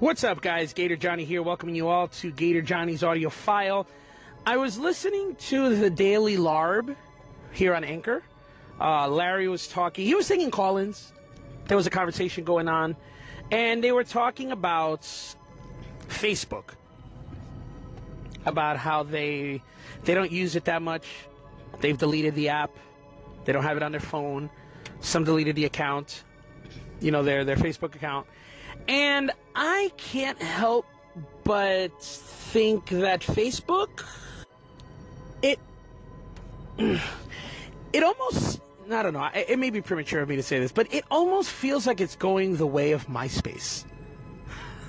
What's up, guys? Gator Johnny here, welcoming you all to Gator Johnny's audio file. I was listening to the Daily Larb here on Anchor. Uh, Larry was talking, he was singing Collins. There was a conversation going on, and they were talking about Facebook, about how they they don't use it that much. They've deleted the app. They don't have it on their phone. Some deleted the account, you know, their their Facebook account. And I can't help but think that Facebook it it almost I don't know. It may be premature of me to say this, but it almost feels like it's going the way of MySpace.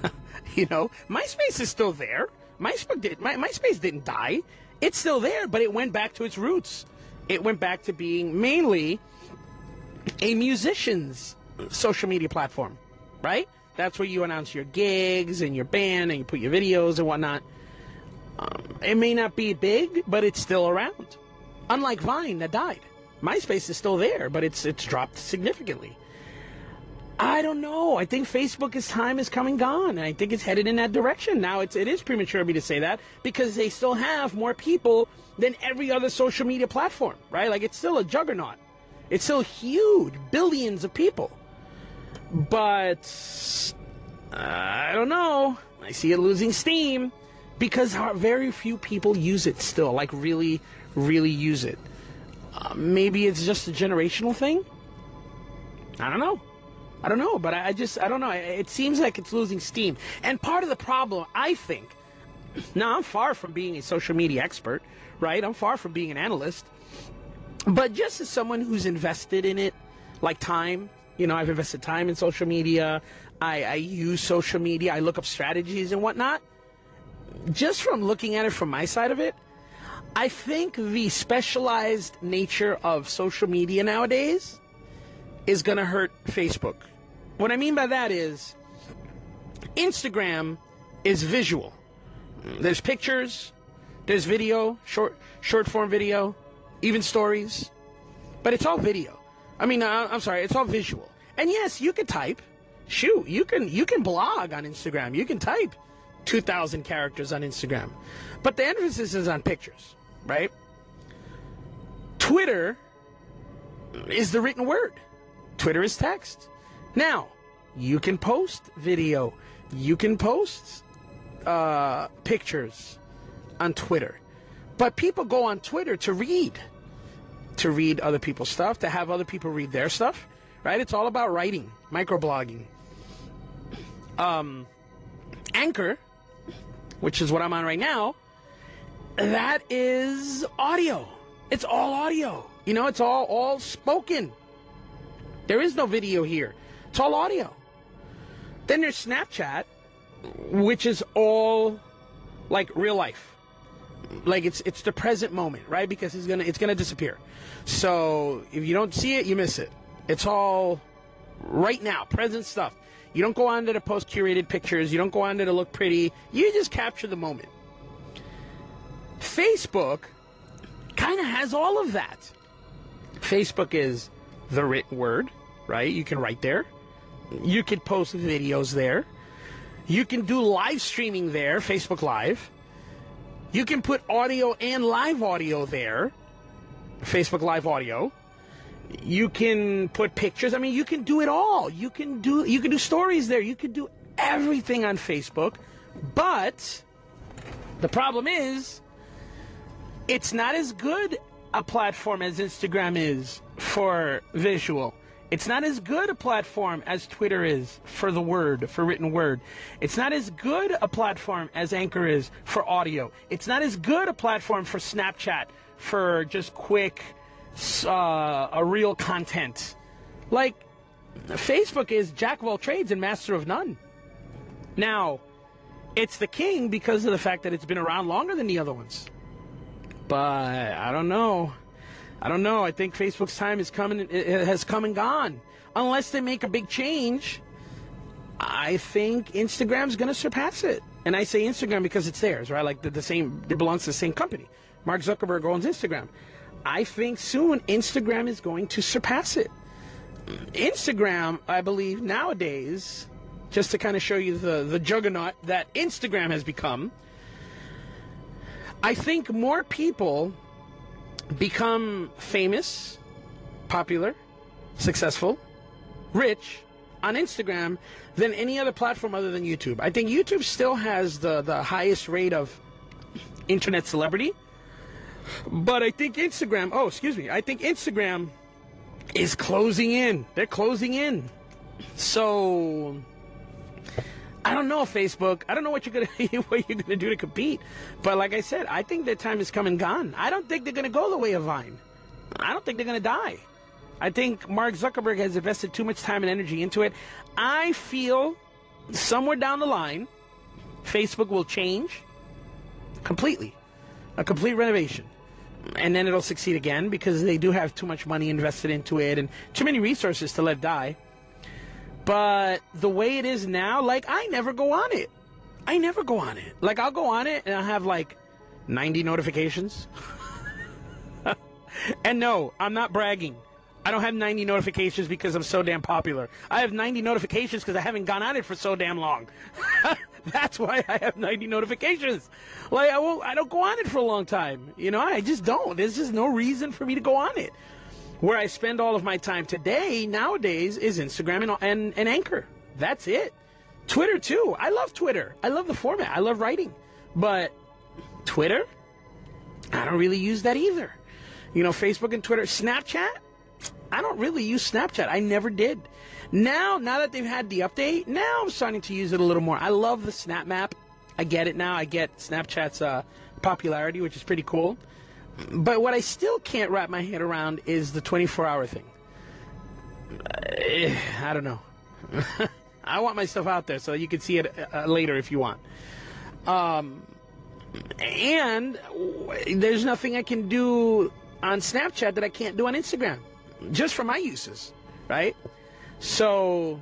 you know, MySpace is still there. MySpace, did, My, MySpace didn't die. It's still there, but it went back to its roots. It went back to being mainly a musician's social media platform, right? That's where you announce your gigs and your band and you put your videos and whatnot. Um, it may not be big, but it's still around. Unlike Vine that died. MySpace is still there, but it's it's dropped significantly. I don't know. I think Facebook's time is coming gone, and I think it's headed in that direction. Now, it's it is premature of me to say that because they still have more people than every other social media platform, right? Like it's still a juggernaut. It's still huge, billions of people. But I don't know. I see it losing steam because very few people use it still. Like really, really use it. Uh, maybe it's just a generational thing. I don't know. I don't know, but I, I just I don't know. It seems like it's losing steam. And part of the problem, I think. Now I'm far from being a social media expert, right? I'm far from being an analyst. But just as someone who's invested in it, like time, you know, I've invested time in social media. I, I use social media. I look up strategies and whatnot. Just from looking at it from my side of it, I think the specialized nature of social media nowadays is going to hurt Facebook. What I mean by that is Instagram is visual. There's pictures, there's video, short short form video, even stories, but it's all video. I mean, uh, I'm sorry, it's all visual. And yes, you can type. Shoot, you can you can blog on Instagram. You can type 2,000 characters on Instagram, but the emphasis is on pictures, right? Twitter is the written word. Twitter is text. Now, you can post video. You can post uh, pictures on Twitter. But people go on Twitter to read, to read other people's stuff, to have other people read their stuff, right? It's all about writing, microblogging. Um, Anchor, which is what I'm on right now, that is audio. It's all audio. You know, it's all all spoken. There is no video here. It's all audio. Then there's Snapchat, which is all like real life. Like it's it's the present moment, right? Because it's gonna it's gonna disappear. So if you don't see it, you miss it. It's all right now, present stuff. You don't go on to post curated pictures. You don't go on to look pretty. You just capture the moment. Facebook kind of has all of that. Facebook is the written word right? You can write there. You can post videos there. You can do live streaming there, Facebook Live. You can put audio and live audio there, Facebook Live audio. You can put pictures. I mean, you can do it all. You can do you can do stories there. You can do everything on Facebook. But the problem is it's not as good a platform as Instagram is for visual. It's not as good a platform as Twitter is for the word, for written word. It's not as good a platform as Anchor is for audio. It's not as good a platform for Snapchat for just quick, uh, a real content. Like, Facebook is jack of all trades and master of none. Now, it's the king because of the fact that it's been around longer than the other ones. But I don't know. I don't know. I think Facebook's time is coming. Has come and gone. Unless they make a big change, I think Instagram's going to surpass it. And I say Instagram because it's theirs, right? Like the, the same, it belongs to the same company. Mark Zuckerberg owns Instagram. I think soon Instagram is going to surpass it. Instagram, I believe nowadays, just to kind of show you the, the juggernaut that Instagram has become. I think more people become famous, popular, successful, rich on Instagram than any other platform other than YouTube. I think YouTube still has the, the highest rate of internet celebrity. But I think Instagram, oh, excuse me, I think Instagram is closing in. They're closing in. So I don't know Facebook. I don't know what you're gonna what you're gonna do to compete. But like I said, I think their time is come and gone. I don't think they're gonna go the way of Vine. I don't think they're gonna die. I think Mark Zuckerberg has invested too much time and energy into it. I feel somewhere down the line, Facebook will change completely, a complete renovation. And then it'll succeed again because they do have too much money invested into it and too many resources to let die. But the way it is now, like I never go on it. I never go on it. Like I'll go on it and I'll have like 90 notifications. and no, I'm not bragging. I don't have 90 notifications because I'm so damn popular. I have 90 notifications because I haven't gone on it for so damn long. That's why I have 90 notifications. Like I won't, I don't go on it for a long time. You know, I just don't. There's just no reason for me to go on it. Where I spend all of my time today, nowadays, is Instagram and, and, and Anchor. That's it. Twitter, too. I love Twitter. I love the format. I love writing. But Twitter, I don't really use that either. You know, Facebook and Twitter. Snapchat, I don't really use Snapchat. I never did. Now, now that they've had the update, now I'm starting to use it a little more. I love the Snap Map. I get it now. I get Snapchat's uh, popularity, which is pretty cool. But what I still can't wrap my head around is the 24 hour thing. Uh, I don't know. I want my stuff out there so you can see it uh, later if you want. Um, and there's nothing I can do on Snapchat that I can't do on Instagram, just for my uses, right? So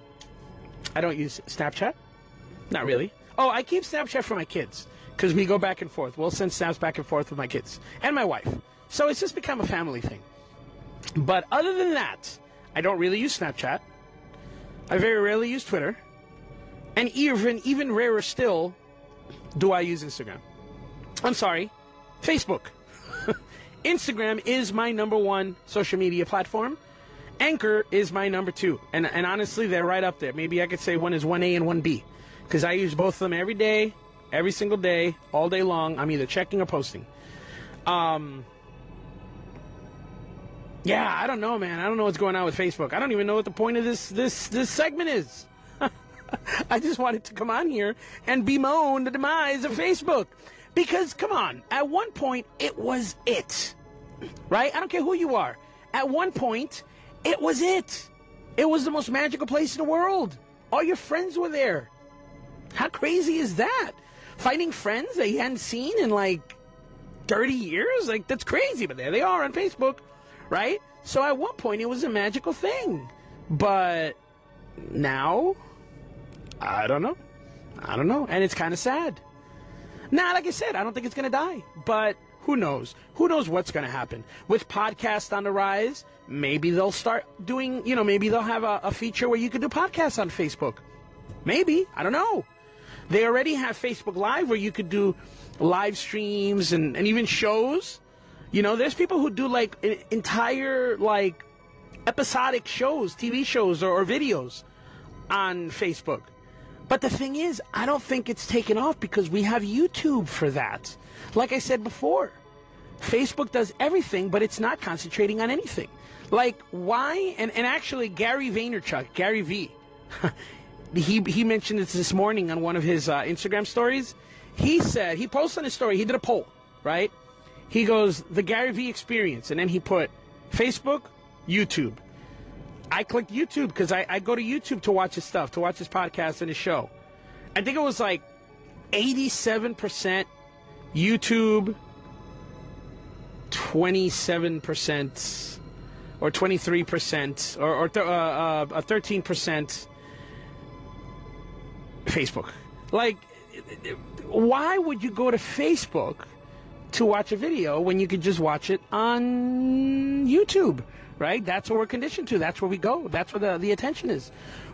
I don't use Snapchat. Not really. Oh, I keep Snapchat for my kids because we go back and forth. We'll send snaps back and forth with my kids and my wife. So it's just become a family thing. But other than that, I don't really use Snapchat. I very rarely use Twitter. And even even rarer still, do I use Instagram. I'm sorry, Facebook. Instagram is my number one social media platform. Anchor is my number two. And, and honestly, they're right up there. Maybe I could say one is 1A and 1B. Because I use both of them every day, every single day, all day long. I'm either checking or posting. Um, yeah, I don't know, man. I don't know what's going on with Facebook. I don't even know what the point of this this this segment is. I just wanted to come on here and bemoan the demise of Facebook. Because, come on, at one point, it was it. Right? I don't care who you are. At one point, it was it. It was the most magical place in the world. All your friends were there. How crazy is that? Finding friends that you hadn't seen in like 30 years? Like, that's crazy. But there they are on Facebook, right? So at one point, it was a magical thing. But now, I don't know. I don't know. And it's kind of sad. Now, like I said, I don't think it's going to die. But who knows? Who knows what's going to happen? With podcasts on the rise, maybe they'll start doing, you know, maybe they'll have a, a feature where you can do podcasts on Facebook. Maybe. I don't know. They already have Facebook Live where you could do live streams and, and even shows. You know, there's people who do like entire, like, episodic shows, TV shows, or, or videos on Facebook. But the thing is, I don't think it's taken off because we have YouTube for that. Like I said before, Facebook does everything, but it's not concentrating on anything. Like, why? And, and actually, Gary Vaynerchuk, Gary V, he, he mentioned this this morning on one of his uh, Instagram stories. He said, he posted on a story, he did a poll, right? He goes, the Gary Vee experience. And then he put Facebook, YouTube. I clicked YouTube because I, I go to YouTube to watch his stuff, to watch his podcast and his show. I think it was like 87% YouTube, 27% or 23% or, or th- uh, uh, 13% Facebook. Like, why would you go to Facebook to watch a video when you could just watch it on YouTube? right? That's what we're conditioned to. That's where we go. That's where the, the attention is.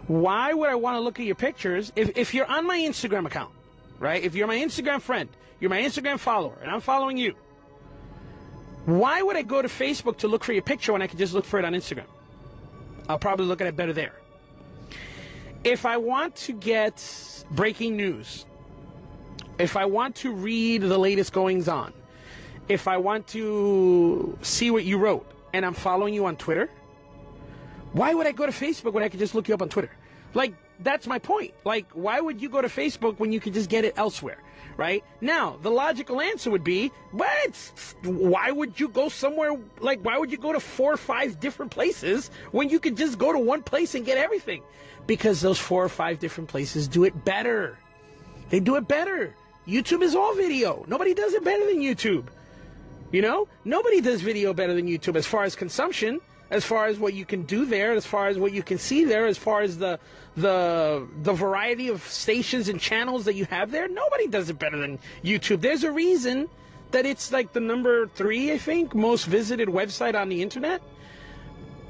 Why would I want to look at your pictures if, if you're on my Instagram account, right? If you're my Instagram friend, you're my Instagram follower, and I'm following you. Why would I go to Facebook to look for your picture when I could just look for it on Instagram? I'll probably look at it better there. If I want to get breaking news, if I want to read the latest goings on, if I want to see what you wrote and I'm following you on Twitter, why would I go to Facebook when I could just look you up on Twitter? Like, that's my point. Like, why would you go to Facebook when you could just get it elsewhere? Right? Now, the logical answer would be, what? Why would you go somewhere, like, why would you go to four or five different places when you could just go to one place and get everything? Because those four or five different places do it better. They do it better. YouTube is all video. Nobody does it better than YouTube. You know, nobody does video better than YouTube as far as consumption, as far as what you can do there, as far as what you can see there, as far as the the the variety of stations and channels that you have there. Nobody does it better than YouTube. There's a reason that it's like the number three, I think, most visited website on the internet.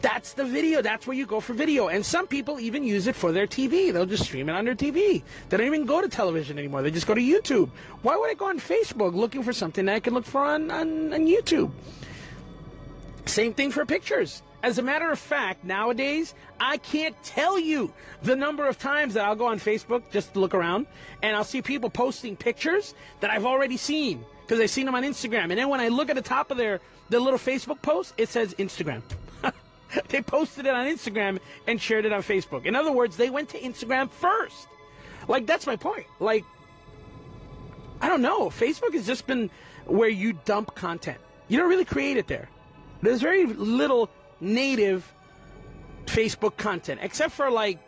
That's the video. That's where you go for video. And some people even use it for their TV. They'll just stream it on their TV. They don't even go to television anymore. They just go to YouTube. Why would I go on Facebook looking for something that I can look for on, on, on YouTube? Same thing for pictures. As a matter of fact, nowadays, I can't tell you the number of times that I'll go on Facebook just to look around and I'll see people posting pictures that I've already seen because I've seen them on Instagram. And then when I look at the top of their, their little Facebook post, it says Instagram. they posted it on Instagram and shared it on Facebook. In other words, they went to Instagram first. Like, that's my point. Like, I don't know. Facebook has just been where you dump content. You don't really create it there. There's very little native Facebook content, except for like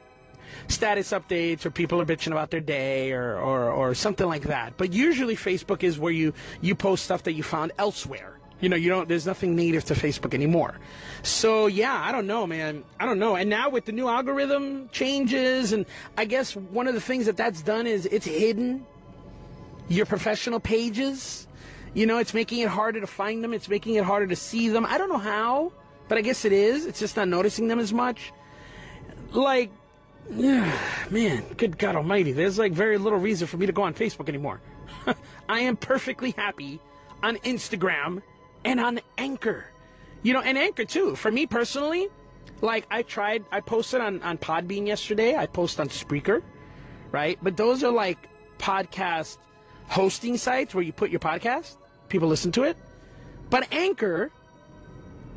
status updates or people are bitching about their day or, or, or something like that. But usually Facebook is where you, you post stuff that you found elsewhere. You know, you don't. There's nothing native to Facebook anymore. So yeah, I don't know, man. I don't know. And now with the new algorithm changes, and I guess one of the things that that's done is it's hidden your professional pages. You know, it's making it harder to find them. It's making it harder to see them. I don't know how, but I guess it is. It's just not noticing them as much. Like, yeah, man, good God Almighty. There's like very little reason for me to go on Facebook anymore. I am perfectly happy on Instagram and on Anchor. You know, and Anchor too. For me personally, like I tried, I posted on, on Podbean yesterday, I post on Spreaker, right? But those are like podcast hosting sites where you put your podcast, people listen to it. But Anchor,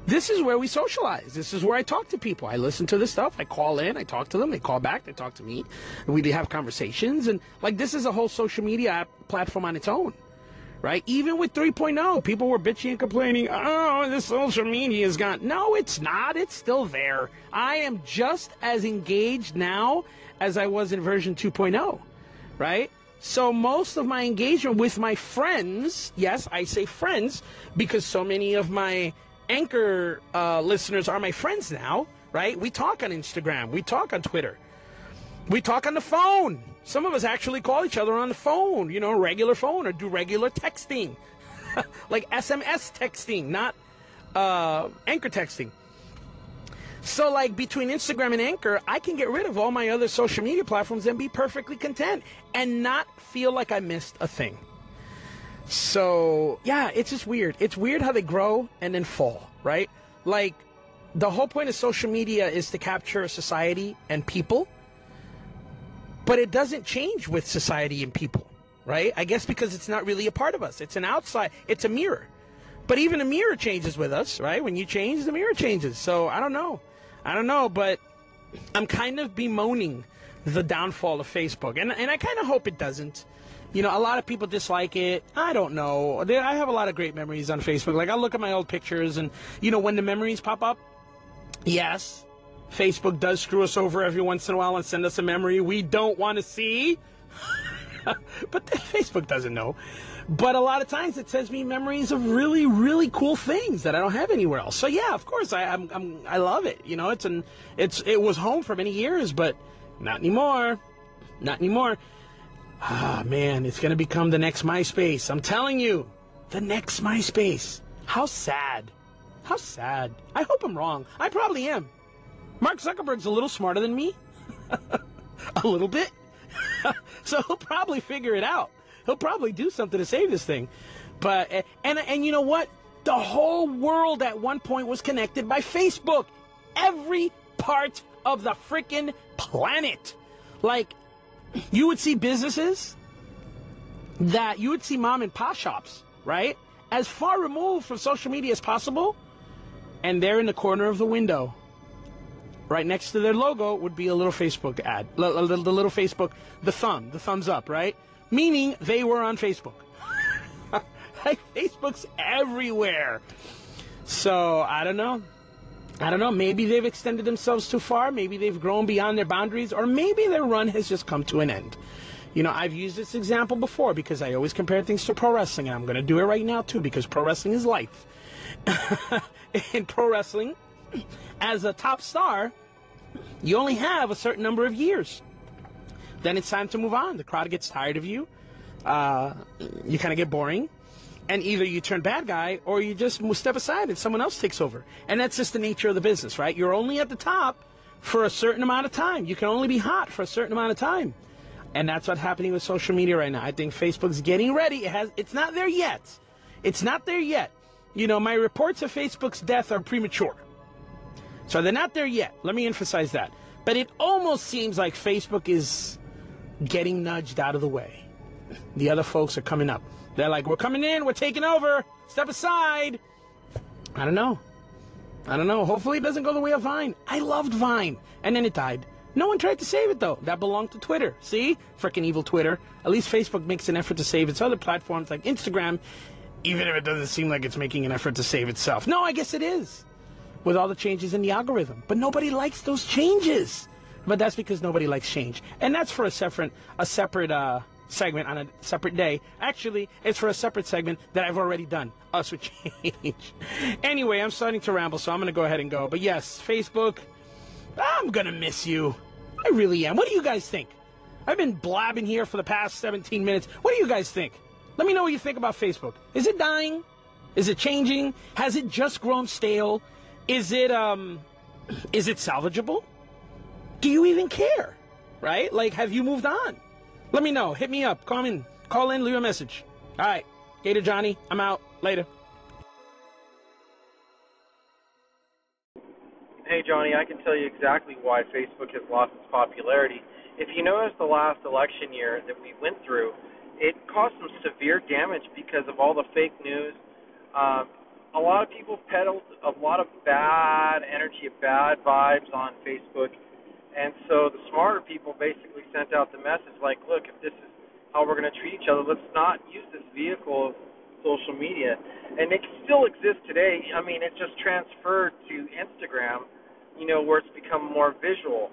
this is where we socialize. This is where I talk to people. I listen to this stuff. I call in, I talk to them, they call back, they talk to me. We have conversations. And like this is a whole social media app platform on its own right? Even with 3.0, people were bitching and complaining, oh, this social media is gone. No, it's not. It's still there. I am just as engaged now as I was in version 2.0, right? So most of my engagement with my friends, yes, I say friends because so many of my anchor uh, listeners are my friends now, right? We talk on Instagram, we talk on Twitter, we talk on the phone. Some of us actually call each other on the phone, you know, regular phone or do regular texting, like SMS texting, not uh, anchor texting. So, like between Instagram and Anchor, I can get rid of all my other social media platforms and be perfectly content and not feel like I missed a thing. So, yeah, it's just weird. It's weird how they grow and then fall, right? Like, the whole point of social media is to capture society and people but it doesn't change with society and people, right? I guess because it's not really a part of us. It's an outside, it's a mirror. But even a mirror changes with us, right? When you change, the mirror changes. So I don't know. I don't know, but I'm kind of bemoaning the downfall of Facebook. And, and I kind of hope it doesn't. You know, a lot of people dislike it. I don't know. I have a lot of great memories on Facebook. Like, I look at my old pictures, and, you know, when the memories pop up, yes, Facebook does screw us over every once in a while and send us a memory we don't want to see. but Facebook doesn't know. But a lot of times it sends me memories of really, really cool things that I don't have anywhere else. So yeah, of course I, I'm, I'm I love it. You know, it's an it's it was home for many years, but not anymore. Not anymore. Ah man, it's gonna become the next MySpace. I'm telling you, the next MySpace. How sad. How sad. I hope I'm wrong. I probably am. Mark Zuckerberg's a little smarter than me. a little bit. so he'll probably figure it out. He'll probably do something to save this thing. But and and you know what? The whole world at one point was connected by Facebook. Every part of the freaking planet. Like you would see businesses that you would see mom and pop shops, right? As far removed from social media as possible, and they're in the corner of the window, right next to their logo, would be a little Facebook ad. The little Facebook, the thumb, the thumbs up, right? Meaning they were on Facebook. like Facebook's everywhere. So I don't know. I don't know. Maybe they've extended themselves too far. Maybe they've grown beyond their boundaries, or maybe their run has just come to an end. You know, I've used this example before because I always compare things to pro wrestling, and I'm going to do it right now too because pro wrestling is life. In pro wrestling, as a top star, you only have a certain number of years. Then it's time to move on. The crowd gets tired of you. Uh, you kind of get boring and either you turn bad guy or you just step aside and someone else takes over. And that's just the nature of the business, right? You're only at the top for a certain amount of time. You can only be hot for a certain amount of time. And that's what's happening with social media right now. I think Facebook's getting ready. It has it's not there yet. It's not there yet. You know, my reports of Facebook's death are premature. So they're not there yet. Let me emphasize that. But it almost seems like Facebook is getting nudged out of the way. The other folks are coming up. They're like, we're coming in, we're taking over, step aside. I don't know. I don't know. Hopefully it doesn't go the way of Vine. I loved Vine. And then it died. No one tried to save it though. That belonged to Twitter. See? Freaking evil Twitter. At least Facebook makes an effort to save its other platforms like Instagram, even if it doesn't seem like it's making an effort to save itself. No, I guess it is. With all the changes in the algorithm. But nobody likes those changes. But that's because nobody likes change. And that's for a separate a separate uh segment on a separate day. Actually, it's for a separate segment that I've already done. Us with change. anyway, I'm starting to ramble, so I'm going to go ahead and go. But yes, Facebook, I'm going to miss you. I really am. What do you guys think? I've been blabbing here for the past 17 minutes. What do you guys think? Let me know what you think about Facebook. Is it dying? Is it changing? Has it just grown stale? Is it um is it salvageable? Do you even care? Right? Like have you moved on? Let me know. Hit me up. Call in. Call in. Leave a message. All right. Gator Johnny, I'm out. Later. Hey, Johnny, I can tell you exactly why Facebook has lost its popularity. If you notice the last election year that we went through, it caused some severe damage because of all the fake news. Um, a lot of people peddled a lot of bad energy, bad vibes on Facebook and so the smarter people basically sent out the message like, look, if this is how we're going to treat each other, let's not use this vehicle of social media. And it still exists today. I mean, it just transferred to Instagram, you know, where it's become more visual.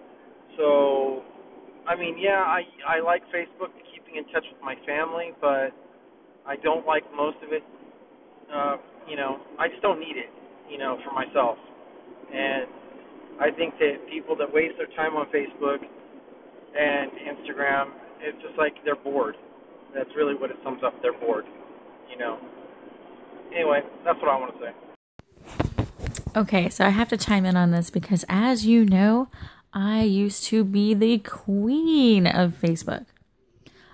So, I mean, yeah, I I like Facebook keeping in touch with my family, but I don't like most of it. Uh, you know, I just don't need it, you know, for myself. And I think that people that waste their time on Facebook and Instagram, it's just like they're bored. That's really what it sums up. They're bored, you know. Anyway, that's what I want to say. Okay, so I have to chime in on this because, as you know, I used to be the queen of Facebook.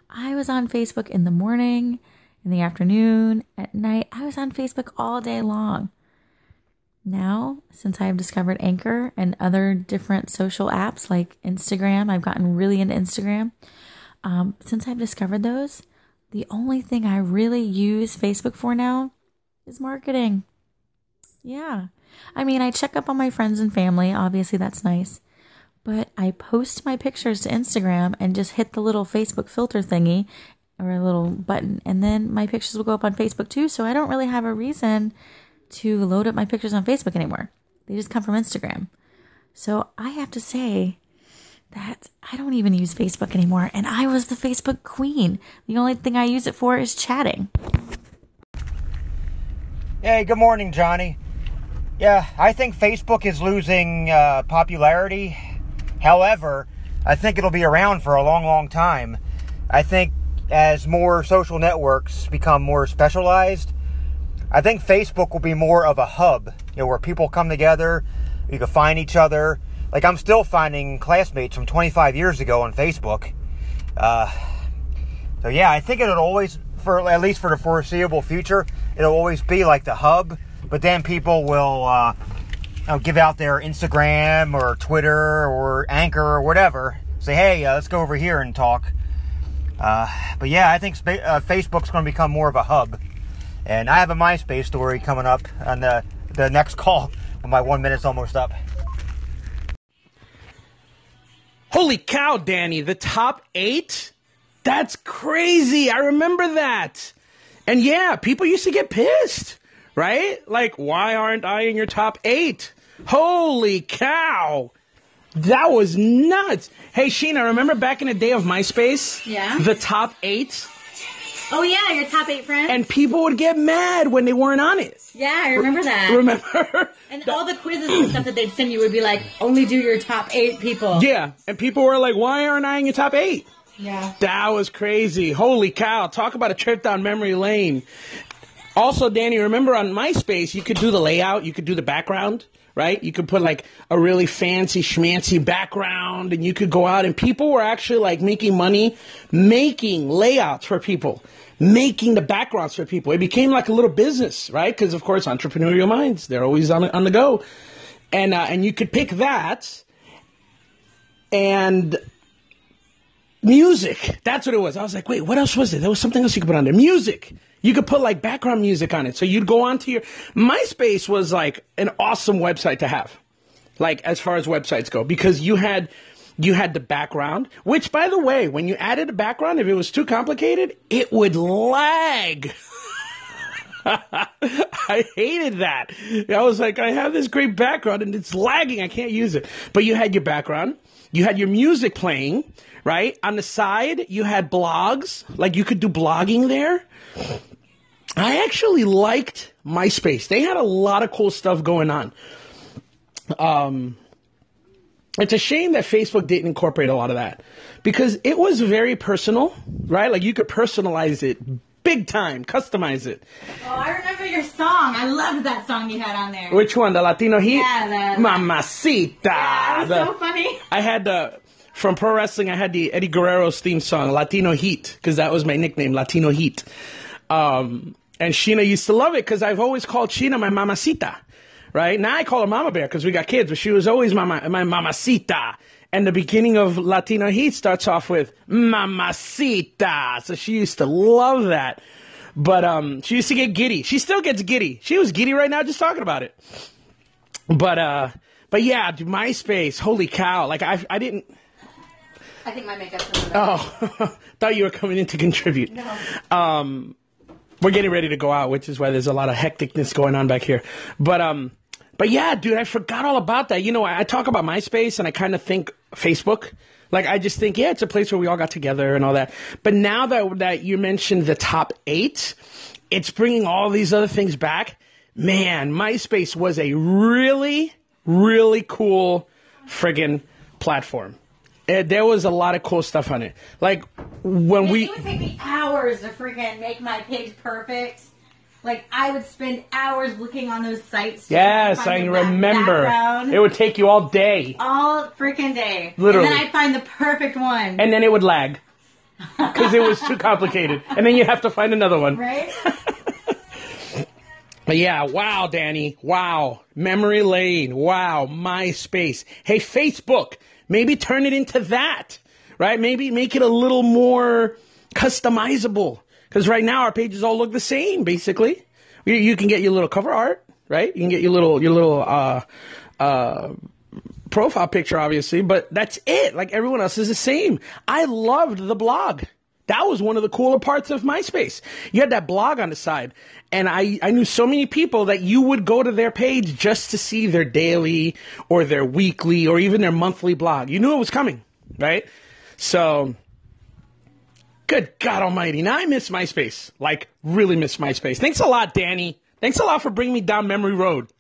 I was on Facebook in the morning, in the afternoon, at night. I was on Facebook all day long. Now, since I have discovered Anchor and other different social apps like Instagram, I've gotten really into Instagram. Um, since I've discovered those, the only thing I really use Facebook for now is marketing. Yeah. I mean, I check up on my friends and family. Obviously, that's nice. But I post my pictures to Instagram and just hit the little Facebook filter thingy or a little button. And then my pictures will go up on Facebook too. So I don't really have a reason to load up my pictures on Facebook anymore. They just come from Instagram. So I have to say that I don't even use Facebook anymore, and I was the Facebook queen. The only thing I use it for is chatting. Hey, good morning, Johnny. Yeah, I think Facebook is losing uh, popularity. However, I think it'll be around for a long, long time. I think as more social networks become more specialized, I think Facebook will be more of a hub you know, where people come together, you can find each other. Like I'm still finding classmates from 25 years ago on Facebook. Uh, so yeah, I think it'll always, for at least for the foreseeable future, it'll always be like the hub. But then people will uh, you know, give out their Instagram or Twitter or Anchor or whatever. Say, hey, uh, let's go over here and talk. Uh, but yeah, I think uh, Facebook's going to become more of a hub. And I have a MySpace story coming up on the, the next call when my one minute's almost up. Holy cow, Danny, the top eight? That's crazy. I remember that. And yeah, people used to get pissed, right? Like, why aren't I in your top eight? Holy cow. That was nuts. Hey, Sheena, remember back in the day of MySpace? Yeah. The top eight? Oh yeah, your top eight friends. And people would get mad when they weren't on it. yeah, I remember that. Remember? and all the quizzes and stuff that they'd send you would be like, only do your top eight people. yeah. And people were like, why aren't I in your top eight? Yeah. That was crazy. Holy cow. Talk about a trip down memory lane. Also, Danny, remember on MySpace, you could do the layout, you could do the background, right? You could put like a really fancy schmancy background and you could go out and people were actually like making money making layouts for people, making the backgrounds for people. It became like a little business, right? Because of course, entrepreneurial minds, they're always on, on the go. And, uh, and you could pick that and music. That's what it was. I was like, wait, what else was it? There was something else you could put on there. Music. You could put like background music on it. So you'd go onto your MySpace was like an awesome website to have. Like as far as websites go because you had you had the background, which by the way, when you added a background if it was too complicated, it would lag. I hated that. I was like, I have this great background and it's lagging. I can't use it. But you had your background, you had your music playing, right? On the side, you had blogs. Like you could do blogging there. I actually liked MySpace. They had a lot of cool stuff going on. Um, it's a shame that Facebook didn't incorporate a lot of that because it was very personal, right? Like you could personalize it big time, customize it. Oh, I remember your song. I loved that song you had on there. Which one? The Latino Heat? Yeah, the- Mamacita. That was The- so funny. I had the from pro wrestling. I had the Eddie Guerrero's theme song, Latino Heat, because that was my nickname, Latino Heat. Um, and Sheena used to love it because I've always called Sheena my mamacita, right? Now I call her Mama Bear because we got kids, but she was always mama, my mamacita. And the beginning of Latino Heat starts off with mamacita, so she used to love that. But um, she used to get giddy. She still gets giddy. She was giddy right now just talking about it. But uh, but yeah, MySpace. Holy cow! Like I, I didn't. I think my makeup's Oh, thought you were coming in to contribute. No. Um, we're getting ready to go out, which is why there's a lot of hecticness going on back here. But um, but yeah, dude, I forgot all about that. You know, I, I talk about MySpace and I kind of think Facebook. Like I just think, yeah, it's a place where we all got together and all that. But now that that you mentioned the top eight, it's bringing all these other things back. Man, MySpace was a really, really cool friggin' platform. Uh, there was a lot of cool stuff on it. Like when we. it would take me hours to freaking make my page perfect. Like I would spend hours looking on those sites. Yes, I remember. background. It would take you all day, all freaking day. Literally. And then I'd find the perfect one. and then it would lag because it was too complicated, and then you have to find another one. right? But yeah, wow, Danny, wow, memory lane, wow, MySpace. Hey, Facebook, maybe turn it into that, right? Maybe make it a little more customizable because right now our pages all look the same, basically. You, you can get your little cover art, right? You can get your little your little uh, uh, profile picture, obviously, but that's it. Like everyone else is the same. I loved the blog. That was one of the cooler parts of MySpace. You had that blog on the side, and I, I knew so many people that you would go to their page just to see their daily or their weekly or even their monthly blog. You knew it was coming, right? So, good God Almighty! Now I miss MySpace. Like, really miss MySpace. Thanks a lot, Danny. Thanks a lot for bringing me down memory road.